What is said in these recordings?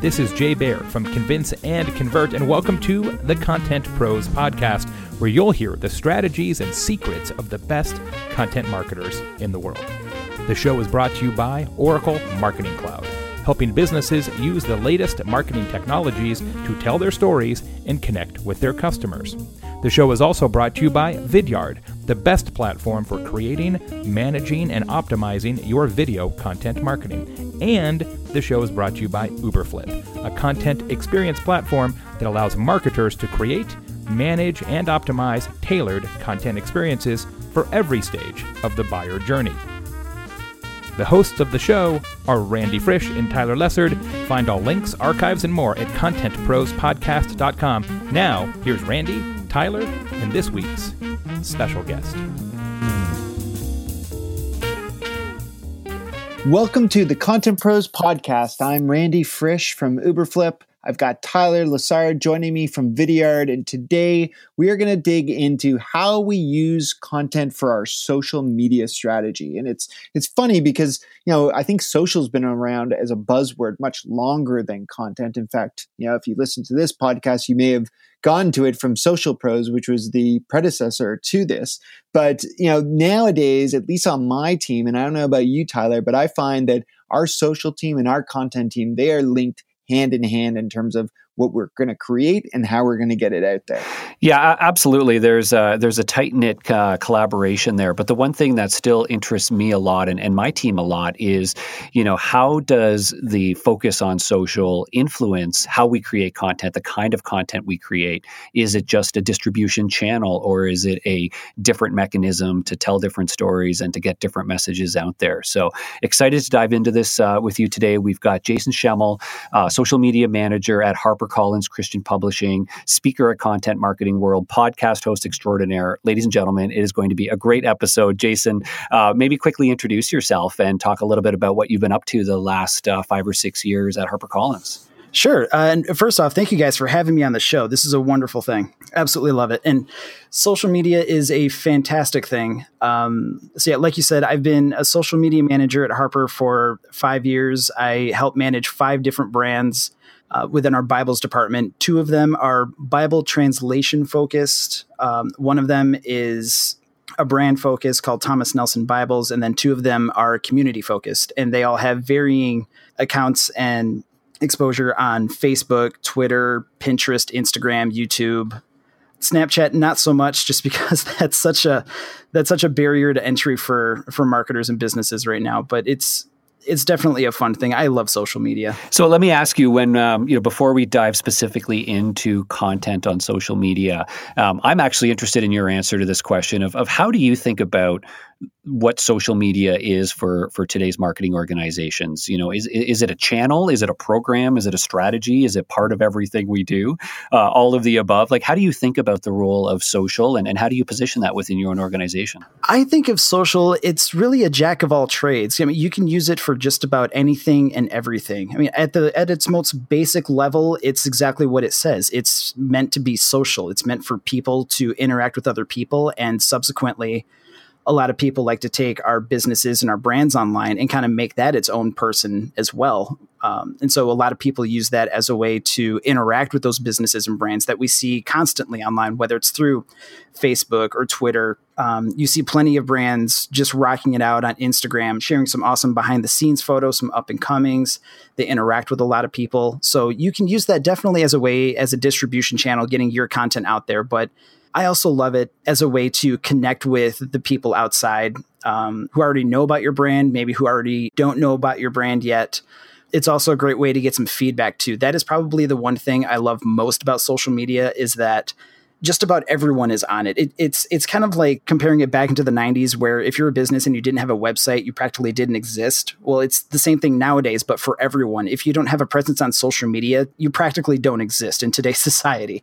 This is Jay Baer from Convince and Convert, and welcome to the Content Pros Podcast, where you'll hear the strategies and secrets of the best content marketers in the world. The show is brought to you by Oracle Marketing Cloud, helping businesses use the latest marketing technologies to tell their stories and connect with their customers. The show is also brought to you by Vidyard, the best platform for creating, managing, and optimizing your video content marketing. And the show is brought to you by Uberflip, a content experience platform that allows marketers to create, manage, and optimize tailored content experiences for every stage of the buyer journey. The hosts of the show are Randy Frisch and Tyler Lessard. Find all links, archives, and more at contentprospodcast.com. Now, here's Randy, Tyler, and this week's special guest. Welcome to the Content Pros Podcast. I'm Randy Frisch from Uberflip. I've got Tyler Lessard joining me from Vidyard, and today we are going to dig into how we use content for our social media strategy. And it's it's funny because you know I think social's been around as a buzzword much longer than content. In fact, you know if you listen to this podcast, you may have gone to it from Social Pros, which was the predecessor to this. But you know nowadays, at least on my team, and I don't know about you, Tyler, but I find that our social team and our content team they are linked hand in hand in terms of what we're going to create and how we're going to get it out there. Yeah, absolutely. There's a, there's a tight knit uh, collaboration there. But the one thing that still interests me a lot and, and my team a lot is, you know, how does the focus on social influence how we create content, the kind of content we create? Is it just a distribution channel or is it a different mechanism to tell different stories and to get different messages out there? So excited to dive into this uh, with you today. We've got Jason Schemmel, uh, social media manager at Harper Collins Christian Publishing, speaker at Content Marketing World, podcast host extraordinaire. Ladies and gentlemen, it is going to be a great episode. Jason, uh, maybe quickly introduce yourself and talk a little bit about what you've been up to the last uh, five or six years at HarperCollins. Sure. Uh, and first off, thank you guys for having me on the show. This is a wonderful thing. Absolutely love it. And social media is a fantastic thing. Um, so, yeah, like you said, I've been a social media manager at Harper for five years. I help manage five different brands uh, within our Bibles department. Two of them are Bible translation focused. Um, one of them is a brand focus called Thomas Nelson Bibles, and then two of them are community focused, and they all have varying accounts and exposure on Facebook, Twitter, Pinterest, Instagram, YouTube. Snapchat not so much just because that's such a that's such a barrier to entry for for marketers and businesses right now but it's it's definitely a fun thing. I love social media. So let me ask you, when um, you know, before we dive specifically into content on social media, um, I'm actually interested in your answer to this question of, of how do you think about what social media is for for today's marketing organizations. You know, is is it a channel? Is it a program? Is it a strategy? Is it part of everything we do? Uh, all of the above. Like, how do you think about the role of social, and, and how do you position that within your own organization? I think of social. It's really a jack of all trades. I mean, you can use it for just about anything and everything. I mean, at the at its most basic level, it's exactly what it says. It's meant to be social. It's meant for people to interact with other people, and subsequently a lot of people like to take our businesses and our brands online and kind of make that its own person as well. Um, and so a lot of people use that as a way to interact with those businesses and brands that we see constantly online, whether it's through Facebook or Twitter. Um, you see plenty of brands just rocking it out on Instagram, sharing some awesome behind the scenes photos, some up and comings. They interact with a lot of people. So you can use that definitely as a way, as a distribution channel, getting your content out there. But I also love it as a way to connect with the people outside um, who already know about your brand, maybe who already don't know about your brand yet. It's also a great way to get some feedback too. That is probably the one thing I love most about social media is that just about everyone is on it. it. It's it's kind of like comparing it back into the 90s where if you're a business and you didn't have a website, you practically didn't exist. Well, it's the same thing nowadays, but for everyone. If you don't have a presence on social media, you practically don't exist in today's society.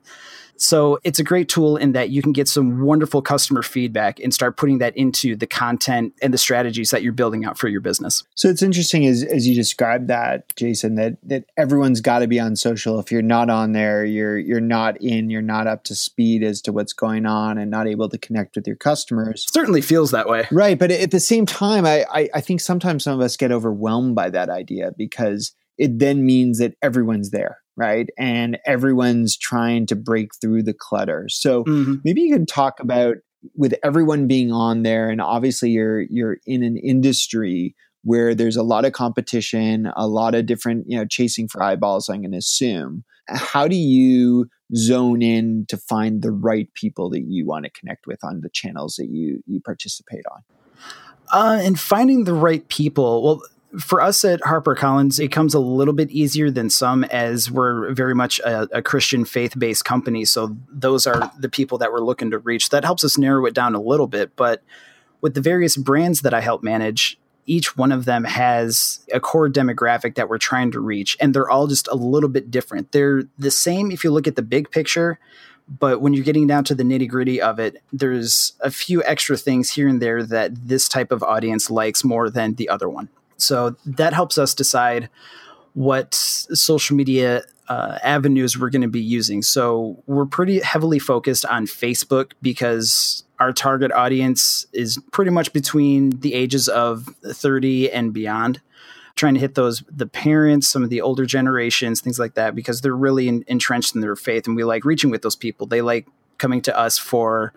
So it's a great tool in that you can get some wonderful customer feedback and start putting that into the content and the strategies that you're building out for your business. So it's interesting as, as you described that, Jason, that that everyone's got to be on social. If you're not on there, you're you're not in, you're not up to speed as to what's going on and not able to connect with your customers. certainly feels that way. Right. But at the same time, I, I, I think sometimes some of us get overwhelmed by that idea because it then means that everyone's there, right? And everyone's trying to break through the clutter. So mm-hmm. maybe you can talk about with everyone being on there and obviously you're you're in an industry where there's a lot of competition, a lot of different, you know, chasing for eyeballs, I'm going to assume. How do you zone in to find the right people that you want to connect with on the channels that you you participate on? Uh, and finding the right people. Well, for us at HarperCollins, it comes a little bit easier than some as we're very much a, a Christian faith based company. So those are the people that we're looking to reach. That helps us narrow it down a little bit. But with the various brands that I help manage, each one of them has a core demographic that we're trying to reach, and they're all just a little bit different. They're the same if you look at the big picture, but when you're getting down to the nitty gritty of it, there's a few extra things here and there that this type of audience likes more than the other one. So that helps us decide what social media uh, avenues we're going to be using. So we're pretty heavily focused on Facebook because our target audience is pretty much between the ages of 30 and beyond trying to hit those the parents some of the older generations things like that because they're really in, entrenched in their faith and we like reaching with those people they like coming to us for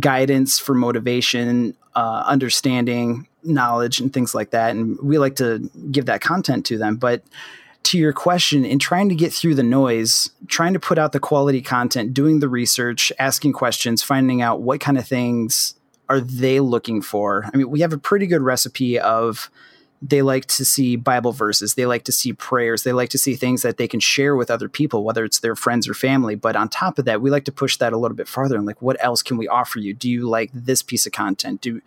guidance for motivation uh, understanding knowledge and things like that and we like to give that content to them but to your question, in trying to get through the noise, trying to put out the quality content, doing the research, asking questions, finding out what kind of things are they looking for. I mean, we have a pretty good recipe of they like to see Bible verses, they like to see prayers, they like to see things that they can share with other people, whether it's their friends or family. But on top of that, we like to push that a little bit farther and like, what else can we offer you? Do you like this piece of content? Do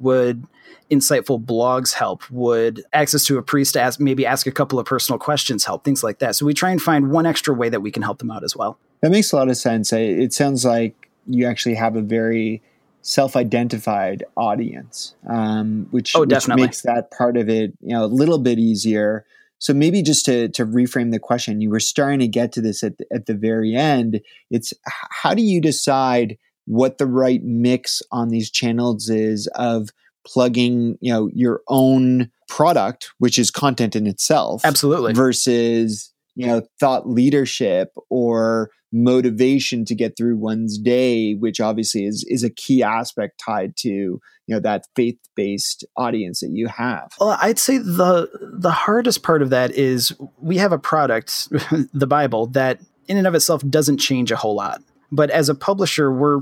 would insightful blogs help? Would access to a priest to ask maybe ask a couple of personal questions help? Things like that. So we try and find one extra way that we can help them out as well. That makes a lot of sense. It sounds like you actually have a very self-identified audience, um, which, oh, which makes that part of it you know a little bit easier. So maybe just to to reframe the question, you were starting to get to this at the, at the very end. It's how do you decide what the right mix on these channels is of plugging, you know, your own product, which is content in itself. Absolutely. Versus, you know, thought leadership or motivation to get through one's day, which obviously is is a key aspect tied to, you know, that faith-based audience that you have. Well, I'd say the the hardest part of that is we have a product, the Bible, that in and of itself doesn't change a whole lot. But as a publisher, we're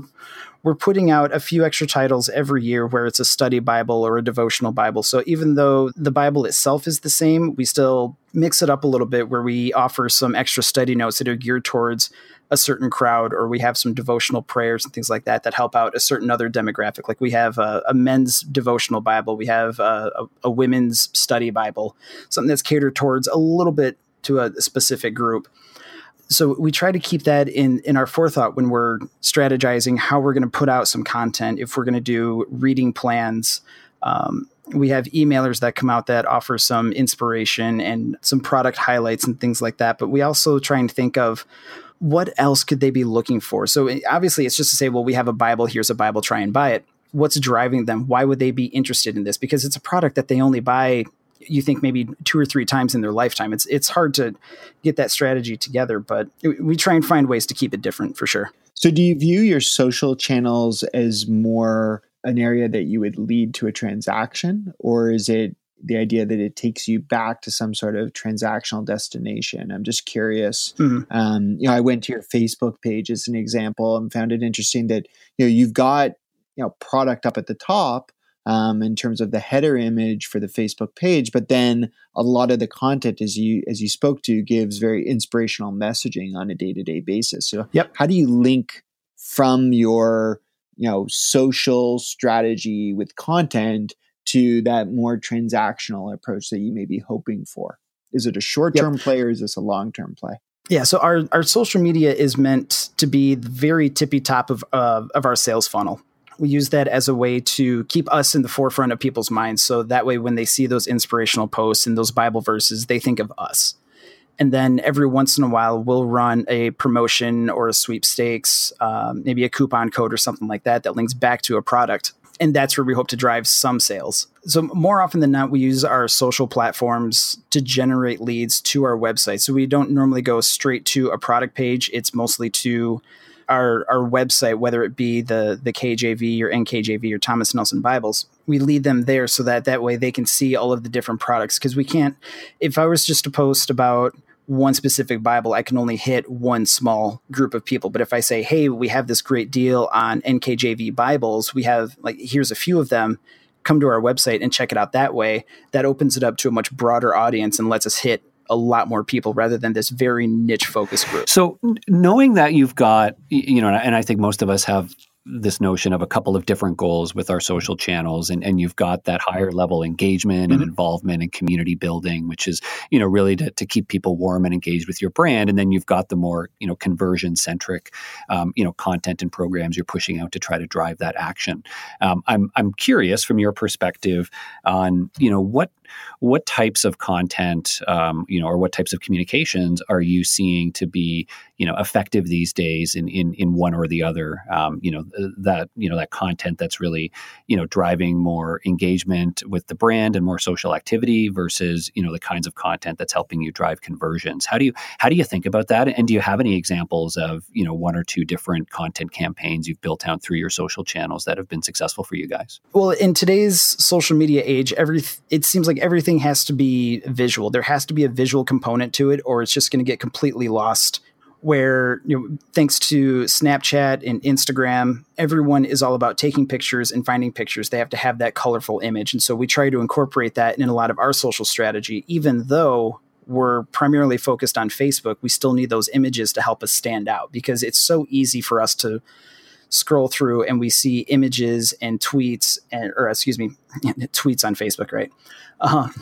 we're putting out a few extra titles every year where it's a study Bible or a devotional Bible. So even though the Bible itself is the same, we still mix it up a little bit where we offer some extra study notes that are geared towards a certain crowd, or we have some devotional prayers and things like that that help out a certain other demographic. Like we have a, a men's devotional Bible, we have a, a, a women's study Bible, something that's catered towards a little bit to a specific group so we try to keep that in in our forethought when we're strategizing how we're going to put out some content if we're going to do reading plans. Um, we have emailers that come out that offer some inspiration and some product highlights and things like that but we also try and think of what else could they be looking for? So eh, obviously it's just to say well we have a bible here's a bible try and buy it. What's driving them? Why would they be interested in this? Because it's a product that they only buy you think maybe two or three times in their lifetime. It's it's hard to get that strategy together, but we try and find ways to keep it different for sure. So, do you view your social channels as more an area that you would lead to a transaction, or is it the idea that it takes you back to some sort of transactional destination. I'm just curious. Mm-hmm. Um, you know, I went to your Facebook page as an example and found it interesting that you know you've got you know product up at the top, um, in terms of the header image for the Facebook page, but then a lot of the content, as you as you spoke to, gives very inspirational messaging on a day to day basis. So, yep. how do you link from your you know social strategy with content to that more transactional approach that you may be hoping for? Is it a short term yep. play or is this a long term play? Yeah, so our, our social media is meant to be the very tippy top of uh, of our sales funnel we use that as a way to keep us in the forefront of people's minds. So that way, when they see those inspirational posts and those Bible verses, they think of us. And then every once in a while, we'll run a promotion or a sweepstakes, um, maybe a coupon code or something like that that links back to a product. and that's where we hope to drive some sales. So more often than not, we use our social platforms to generate leads to our website. So we don't normally go straight to a product page. It's mostly to our our website, whether it be the the KJV or NKJV or Thomas Nelson Bibles, we lead them there so that that way they can see all of the different products. Because we can't, if I was just to post about one specific Bible, I can only hit one small group of people. But if I say, hey, we have this great deal on NKJV Bibles, we have like, here's a few of them, come to our website and check it out that way, that opens it up to a much broader audience and lets us hit a lot more people rather than this very niche focus group. So knowing that you've got, you know, and I think most of us have this notion of a couple of different goals with our social channels and, and you've got that higher level engagement mm-hmm. and involvement and community building which is you know really to, to keep people warm and engaged with your brand and then you've got the more you know conversion centric um, you know content and programs you're pushing out to try to drive that action um, I'm, I'm curious from your perspective on you know what what types of content um, you know or what types of communications are you seeing to be you know effective these days in in, in one or the other um, you know that you know that content that's really you know driving more engagement with the brand and more social activity versus you know the kinds of content that's helping you drive conversions? How do you how do you think about that? And do you have any examples of you know one or two different content campaigns you've built out through your social channels that have been successful for you guys? Well in today's social media age every it seems like everything has to be visual there has to be a visual component to it or it's just going to get completely lost where you know, thanks to Snapchat and Instagram, everyone is all about taking pictures and finding pictures. They have to have that colorful image, and so we try to incorporate that in a lot of our social strategy. Even though we're primarily focused on Facebook, we still need those images to help us stand out because it's so easy for us to scroll through and we see images and tweets and or excuse me tweets on facebook right? Um,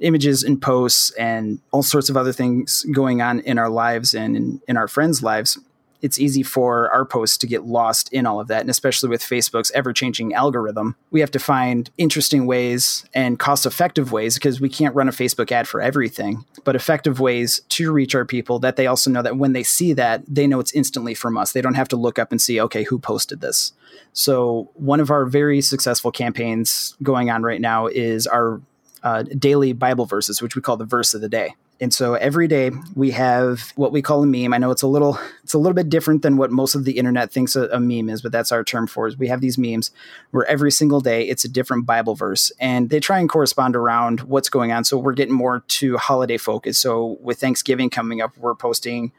images and posts and all sorts of other things going on in our lives and in, in our friends' lives, it's easy for our posts to get lost in all of that. And especially with Facebook's ever changing algorithm, we have to find interesting ways and cost effective ways because we can't run a Facebook ad for everything, but effective ways to reach our people that they also know that when they see that, they know it's instantly from us. They don't have to look up and see, okay, who posted this. So, one of our very successful campaigns going on right now is our uh, daily Bible verses, which we call the verse of the day. And so every day we have what we call a meme. I know it's a little it's a little bit different than what most of the internet thinks a, a meme is, but that's our term for it. We have these memes where every single day it's a different Bible verse, and they try and correspond around what's going on. So we're getting more to holiday focus. So with Thanksgiving coming up, we're posting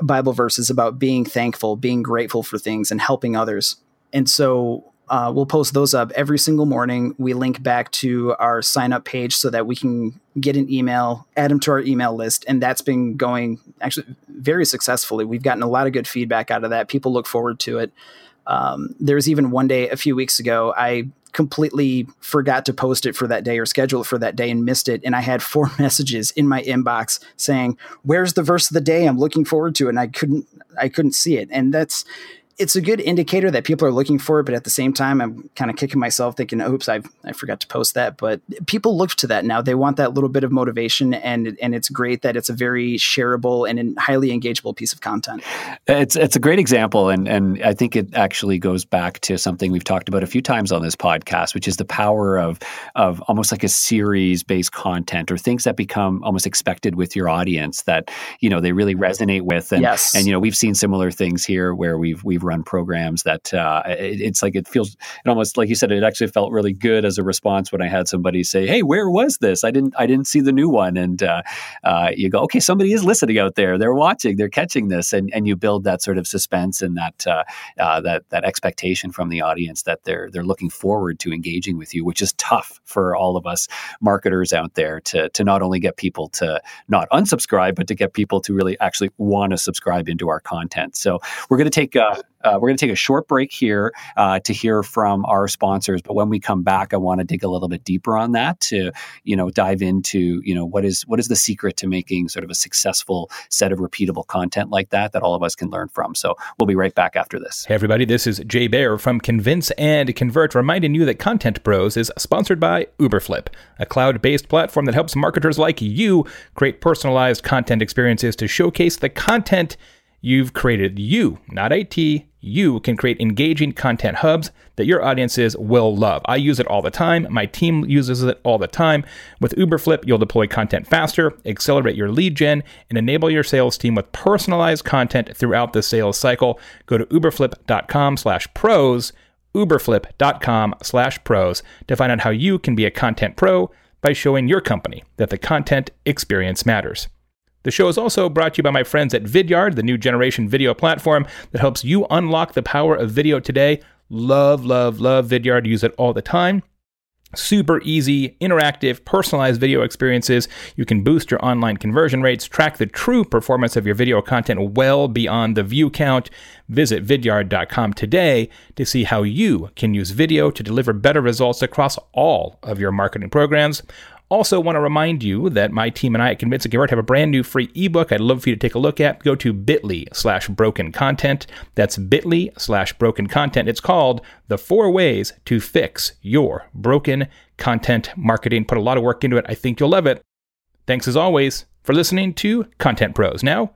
Bible verses about being thankful, being grateful for things, and helping others. And so uh, we'll post those up every single morning. We link back to our sign up page so that we can get an email, add them to our email list. And that's been going actually very successfully. We've gotten a lot of good feedback out of that. People look forward to it. Um, there was even one day a few weeks ago, I completely forgot to post it for that day or schedule it for that day and missed it. And I had four messages in my inbox saying, Where's the verse of the day? I'm looking forward to it. And I couldn't I couldn't see it. And that's it's a good indicator that people are looking for it, but at the same time, I'm kind of kicking myself thinking, oops, I I forgot to post that. But people look to that now. They want that little bit of motivation, and and it's great that it's a very shareable and highly engageable piece of content. It's it's a great example, and and I think it actually goes back to something we've talked about a few times on this podcast, which is the power of of almost like a series based content or things that become almost expected with your audience that you know they really mm-hmm. resonate with. And, yes. and you know we've seen similar things here where we've we've run programs that uh, it, it's like it feels it almost like you said it actually felt really good as a response when I had somebody say, "Hey, where was this? I didn't I didn't see the new one." And uh, uh, you go, "Okay, somebody is listening out there. They're watching. They're catching this," and and you build that sort of suspense and that uh, uh, that that expectation from the audience that they're they're looking forward to engaging with you, which is tough for all of us marketers out there to to not only get people to not unsubscribe, but to get people to really actually want to subscribe into our content. So we're going to take uh, uh, we're going to take a short break here uh, to hear from our sponsors. But when we come back, I want to dig a little bit deeper on that to, you know, dive into, you know, what is what is the secret to making sort of a successful set of repeatable content like that that all of us can learn from. So we'll be right back after this. Hey everybody, this is Jay Baer from Convince and Convert, reminding you that Content Pros is sponsored by Uberflip, a cloud-based platform that helps marketers like you create personalized content experiences to showcase the content You've created you, not IT, you can create engaging content hubs that your audiences will love. I use it all the time. My team uses it all the time. With Uberflip, you'll deploy content faster, accelerate your lead gen, and enable your sales team with personalized content throughout the sales cycle. Go to uberflip.com slash pros, uberflip.com slash pros to find out how you can be a content pro by showing your company that the content experience matters. The show is also brought to you by my friends at Vidyard, the new generation video platform that helps you unlock the power of video today. Love, love, love Vidyard. Use it all the time. Super easy, interactive, personalized video experiences. You can boost your online conversion rates, track the true performance of your video content well beyond the view count. Visit vidyard.com today to see how you can use video to deliver better results across all of your marketing programs. Also, want to remind you that my team and I at Convince and Convert have a brand new free ebook I'd love for you to take a look at. Go to bit.ly slash broken content. That's bit.ly slash broken content. It's called The Four Ways to Fix Your Broken Content Marketing. Put a lot of work into it. I think you'll love it. Thanks as always for listening to Content Pros. Now,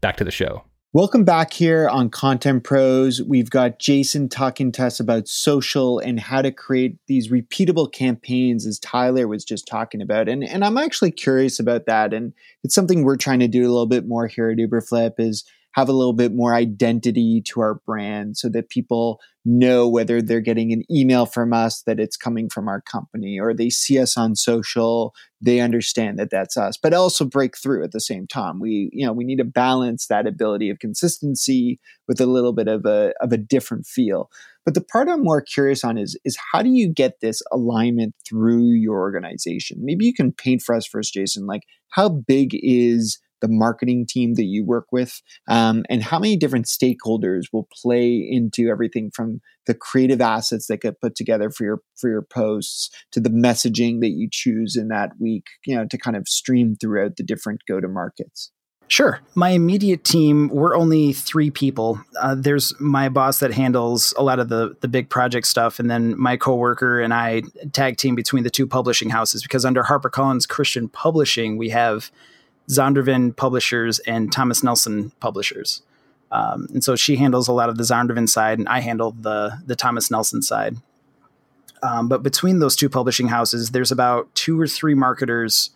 back to the show. Welcome back here on Content Pros. We've got Jason talking to us about social and how to create these repeatable campaigns, as Tyler was just talking about. And, and I'm actually curious about that. And it's something we're trying to do a little bit more here at Uberflip is have a little bit more identity to our brand so that people know whether they're getting an email from us that it's coming from our company or they see us on social they understand that that's us but also break through at the same time. We you know we need to balance that ability of consistency with a little bit of a of a different feel. But the part i'm more curious on is is how do you get this alignment through your organization? Maybe you can paint for us first jason like how big is the marketing team that you work with, um, and how many different stakeholders will play into everything from the creative assets that get put together for your for your posts to the messaging that you choose in that week, you know, to kind of stream throughout the different go to markets. Sure. My immediate team, we're only three people. Uh, there's my boss that handles a lot of the the big project stuff, and then my coworker and I tag team between the two publishing houses because under HarperCollins Christian Publishing, we have Zondervan Publishers and Thomas Nelson Publishers. Um, and so she handles a lot of the Zondervan side, and I handle the the Thomas Nelson side. Um, but between those two publishing houses, there's about two or three marketers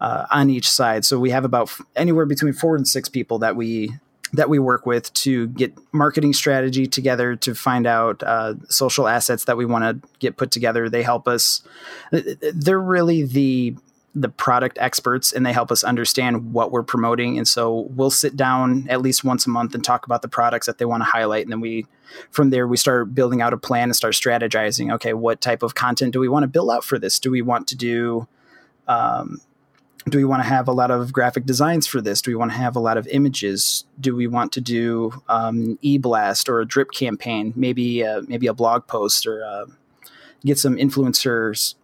uh, on each side. So we have about f- anywhere between four and six people that we that we work with to get marketing strategy together to find out uh, social assets that we want to get put together. They help us. They're really the the product experts and they help us understand what we're promoting. And so we'll sit down at least once a month and talk about the products that they want to highlight. And then we, from there, we start building out a plan and start strategizing. Okay, what type of content do we want to build out for this? Do we want to do, um, do we want to have a lot of graphic designs for this? Do we want to have a lot of images? Do we want to do um, e-blast or a drip campaign? Maybe uh, maybe a blog post or uh, get some influencers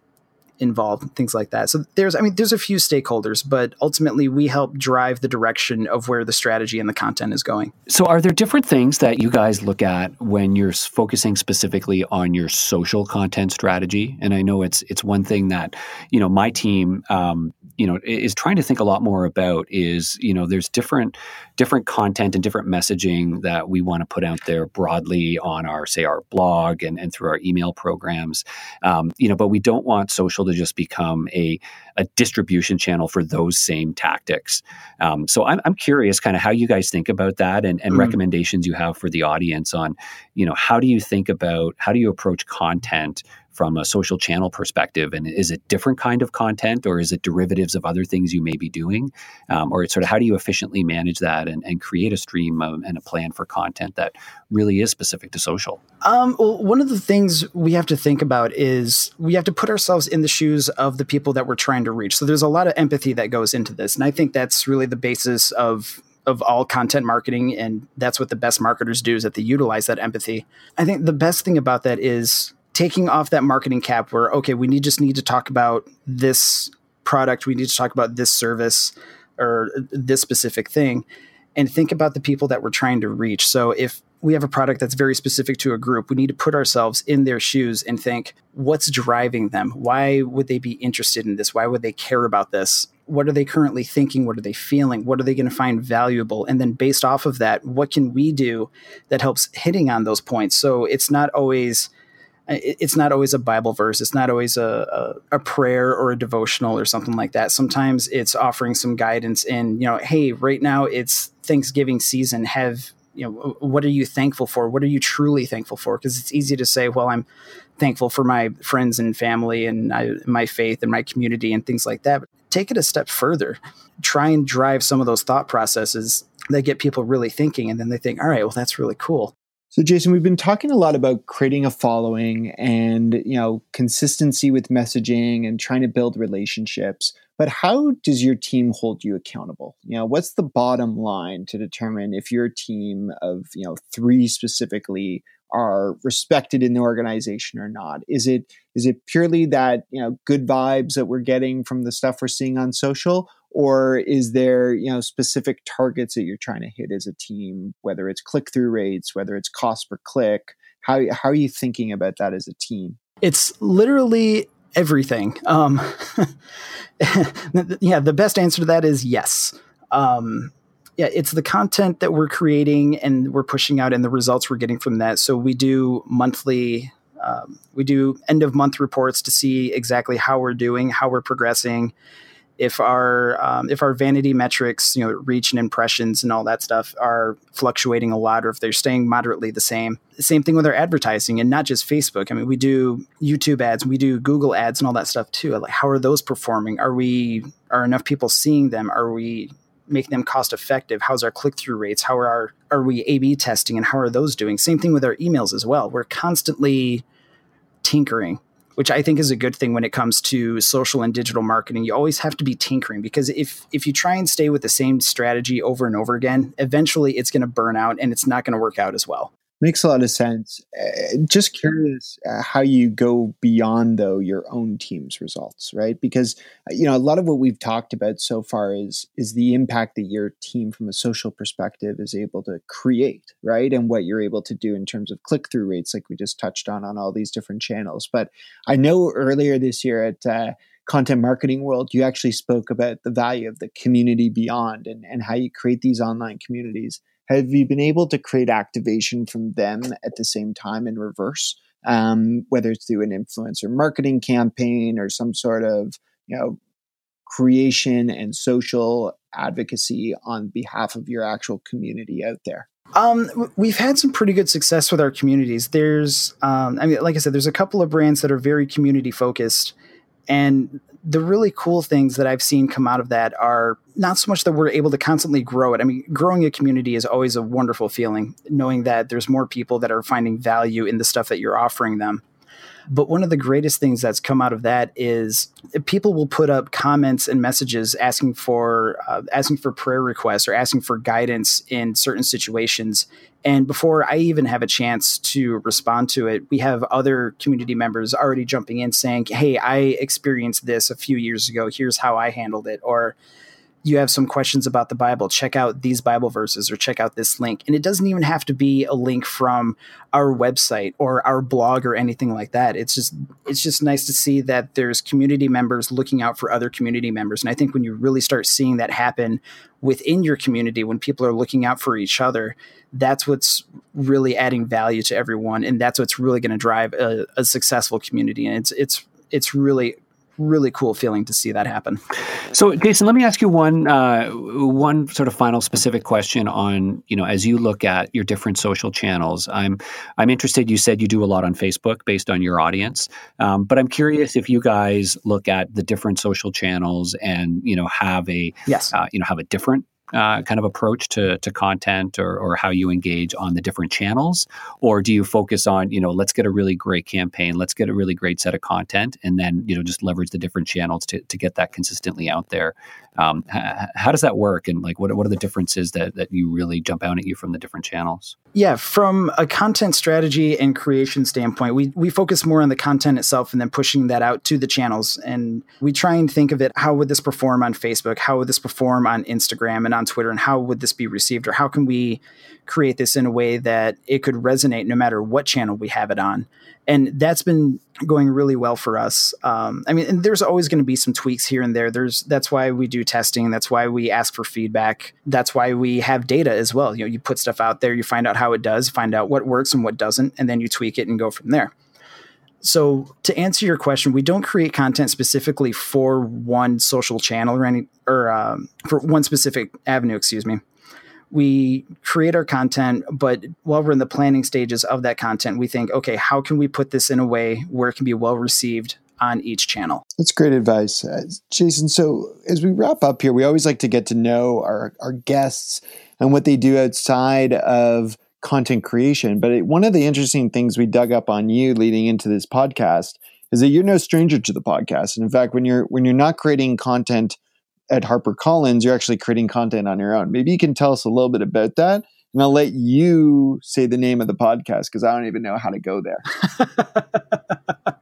involved, things like that. So there's, I mean, there's a few stakeholders, but ultimately we help drive the direction of where the strategy and the content is going. So are there different things that you guys look at when you're focusing specifically on your social content strategy? And I know it's it's one thing that you know my team um, you know is trying to think a lot more about is you know there's different different content and different messaging that we want to put out there broadly on our say our blog and, and through our email programs um, you know but we don't want social to just become a, a distribution channel for those same tactics um, so I'm, I'm curious kind of how you guys think about that and, and mm. recommendations you have for the audience on you know how do you think about how do you approach content from a social channel perspective? And is it different kind of content or is it derivatives of other things you may be doing? Um, or it's sort of how do you efficiently manage that and, and create a stream of, and a plan for content that really is specific to social? Um, well, one of the things we have to think about is we have to put ourselves in the shoes of the people that we're trying to reach. So there's a lot of empathy that goes into this. And I think that's really the basis of of all content marketing and that's what the best marketers do is that they utilize that empathy. I think the best thing about that is taking off that marketing cap where okay we need just need to talk about this product we need to talk about this service or this specific thing and think about the people that we're trying to reach so if we have a product that's very specific to a group. We need to put ourselves in their shoes and think, what's driving them? Why would they be interested in this? Why would they care about this? What are they currently thinking? What are they feeling? What are they going to find valuable? And then based off of that, what can we do that helps hitting on those points? So it's not always it's not always a Bible verse. It's not always a, a, a, prayer or a devotional or something like that. Sometimes it's offering some guidance in, you know, hey, right now it's Thanksgiving season. Have, you know, what are you thankful for? What are you truly thankful for? Because it's easy to say, well, I'm thankful for my friends and family and I, my faith and my community and things like that. But take it a step further. Try and drive some of those thought processes that get people really thinking. And then they think, all right, well, that's really cool. So Jason, we've been talking a lot about creating a following and, you know, consistency with messaging and trying to build relationships. But how does your team hold you accountable? You know, what's the bottom line to determine if your team of, you know, 3 specifically are respected in the organization or not? Is it is it purely that, you know, good vibes that we're getting from the stuff we're seeing on social or is there you know specific targets that you're trying to hit as a team whether it's click through rates whether it's cost per click? How, how are you thinking about that as a team? It's literally everything. Um, yeah the best answer to that is yes. Um, yeah it's the content that we're creating and we're pushing out and the results we're getting from that. So we do monthly um, we do end of month reports to see exactly how we're doing how we're progressing if our um, if our vanity metrics, you know, reach and impressions and all that stuff are fluctuating a lot, or if they're staying moderately the same. Same thing with our advertising, and not just Facebook. I mean, we do YouTube ads, we do Google ads, and all that stuff too. Like, how are those performing? Are we are enough people seeing them? Are we making them cost effective? How's our click through rates? How are our are we A B testing, and how are those doing? Same thing with our emails as well. We're constantly tinkering which I think is a good thing when it comes to social and digital marketing. You always have to be tinkering because if if you try and stay with the same strategy over and over again, eventually it's going to burn out and it's not going to work out as well. Makes a lot of sense. Uh, just curious uh, how you go beyond though your own team's results, right? Because uh, you know a lot of what we've talked about so far is is the impact that your team from a social perspective is able to create, right? And what you're able to do in terms of click through rates, like we just touched on on all these different channels. But I know earlier this year at uh, content marketing world, you actually spoke about the value of the community beyond and, and how you create these online communities have you been able to create activation from them at the same time in reverse um, whether it's through an influencer marketing campaign or some sort of you know creation and social advocacy on behalf of your actual community out there um, we've had some pretty good success with our communities. There's, um, I mean, like I said, there's a couple of brands that are very community focused, and the really cool things that I've seen come out of that are not so much that we're able to constantly grow it. I mean, growing a community is always a wonderful feeling, knowing that there's more people that are finding value in the stuff that you're offering them. But one of the greatest things that's come out of that is people will put up comments and messages asking for uh, asking for prayer requests or asking for guidance in certain situations. And before I even have a chance to respond to it, we have other community members already jumping in saying, "Hey, I experienced this a few years ago. Here's how I handled it." Or you have some questions about the Bible, check out these Bible verses or check out this link. And it doesn't even have to be a link from our website or our blog or anything like that. It's just it's just nice to see that there's community members looking out for other community members. And I think when you really start seeing that happen within your community, when people are looking out for each other, that's what's really adding value to everyone. And that's what's really going to drive a, a successful community. And it's it's it's really really cool feeling to see that happen. So, Jason, let me ask you one uh, one sort of final specific question on you know as you look at your different social channels. I'm I'm interested. You said you do a lot on Facebook based on your audience, um, but I'm curious if you guys look at the different social channels and you know have a yes uh, you know have a different uh, kind of approach to, to content or, or how you engage on the different channels? Or do you focus on, you know, let's get a really great campaign, let's get a really great set of content, and then, you know, just leverage the different channels to, to get that consistently out there? Um, h- how does that work? And like, what, what are the differences that, that you really jump out at you from the different channels? Yeah, from a content strategy and creation standpoint, we, we focus more on the content itself and then pushing that out to the channels. And we try and think of it how would this perform on Facebook? How would this perform on Instagram? And on Twitter and how would this be received or how can we create this in a way that it could resonate no matter what channel we have it on. And that's been going really well for us. Um, I mean, there's always going to be some tweaks here and there. There's that's why we do testing. That's why we ask for feedback. That's why we have data as well. You know, you put stuff out there, you find out how it does, find out what works and what doesn't, and then you tweak it and go from there. So to answer your question, we don't create content specifically for one social channel or any or um, for one specific avenue. Excuse me. We create our content, but while we're in the planning stages of that content, we think, okay, how can we put this in a way where it can be well received on each channel? That's great advice, uh, Jason. So as we wrap up here, we always like to get to know our our guests and what they do outside of content creation. But it, one of the interesting things we dug up on you leading into this podcast is that you're no stranger to the podcast. And in fact, when you're when you're not creating content at HarperCollins, you're actually creating content on your own. Maybe you can tell us a little bit about that. And I'll let you say the name of the podcast because I don't even know how to go there.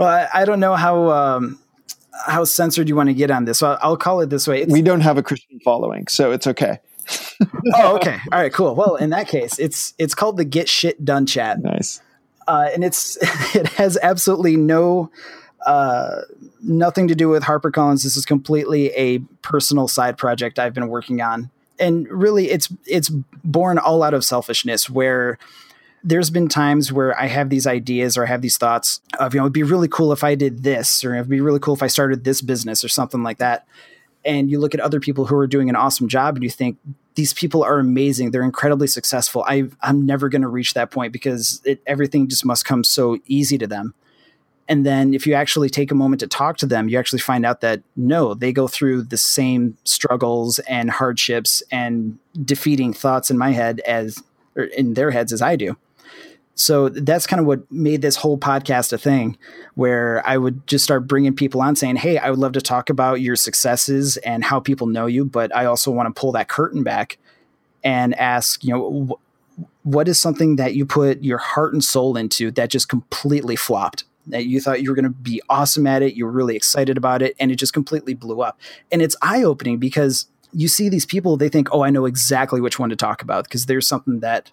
well, I, I, don't know how um, how censored you want to get on this. So I'll, I'll call it this way. It's, we don't have a Christian following, so it's okay oh, okay. All right, cool. Well, in that case, it's it's called the Get Shit Done Chat. Nice. Uh, and it's it has absolutely no uh, nothing to do with HarperCollins. This is completely a personal side project I've been working on, and really, it's it's born all out of selfishness. Where there's been times where I have these ideas or I have these thoughts of, you know, it'd be really cool if I did this, or it'd be really cool if I started this business or something like that. And you look at other people who are doing an awesome job and you think these people are amazing. They're incredibly successful. I, i'm never going to reach that point because it, everything just must come so easy to them. And then if you actually take a moment to talk to them you actually find out that no they go through the same struggles and hardships and defeating thoughts in my head as or in their heads as i do so that's kind of what made this whole podcast a thing where I would just start bringing people on saying, Hey, I would love to talk about your successes and how people know you, but I also want to pull that curtain back and ask, you know, wh- what is something that you put your heart and soul into that just completely flopped? That you thought you were going to be awesome at it, you were really excited about it, and it just completely blew up. And it's eye opening because you see these people, they think, oh, I know exactly which one to talk about because there's something that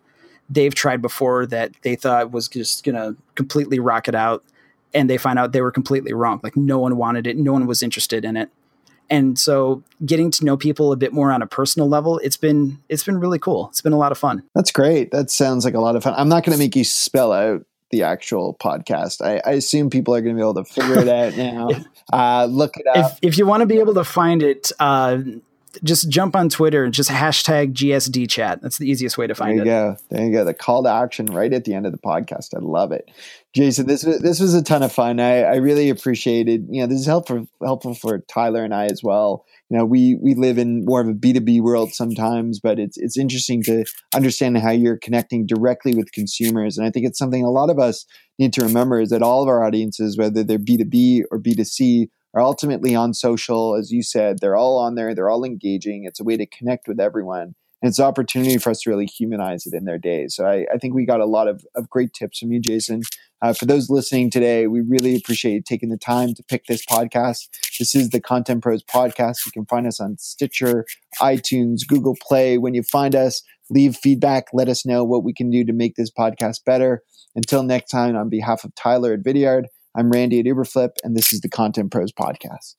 they've tried before that they thought was just going to completely rock it out and they find out they were completely wrong. Like no one wanted it no one was interested in it. And so getting to know people a bit more on a personal level it's been it's been really cool. It's been a lot of fun. That's great. That sounds like a lot of fun. I'm not going to make you spell out the actual podcast. I, I assume people are going to be able to figure it out now. Uh, look it up. if, if you want to be able to find it uh, just jump on Twitter and just hashtag GSD chat. That's the easiest way to find it. there you it. Go. There you go. The call to action right at the end of the podcast. I love it. Jason, this this was a ton of fun. I, I really appreciated, you know, this is helpful helpful for Tyler and I as well. You know, we we live in more of a B2B world sometimes, but it's it's interesting to understand how you're connecting directly with consumers. And I think it's something a lot of us need to remember is that all of our audiences, whether they're B2B or B2C, are ultimately on social. As you said, they're all on there, they're all engaging. It's a way to connect with everyone. And it's an opportunity for us to really humanize it in their days. So I, I think we got a lot of, of great tips from you, Jason. Uh, for those listening today, we really appreciate you taking the time to pick this podcast. This is the Content Pros podcast. You can find us on Stitcher, iTunes, Google Play. When you find us, leave feedback. Let us know what we can do to make this podcast better. Until next time, on behalf of Tyler at Vidyard, I'm Randy at Uberflip, and this is the Content Pros Podcast.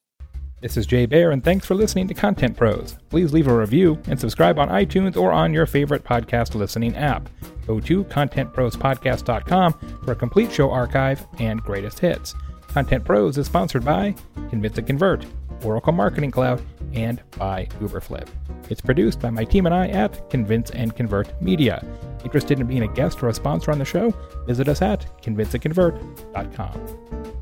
This is Jay Baer, and thanks for listening to Content Pros. Please leave a review and subscribe on iTunes or on your favorite podcast listening app. Go to contentprospodcast.com for a complete show archive and greatest hits. Content Pros is sponsored by Convince and Convert, Oracle Marketing Cloud, and by Uberflip. It's produced by my team and I at Convince and Convert Media. Interested in being a guest or a sponsor on the show? Visit us at convinceandconvert.com.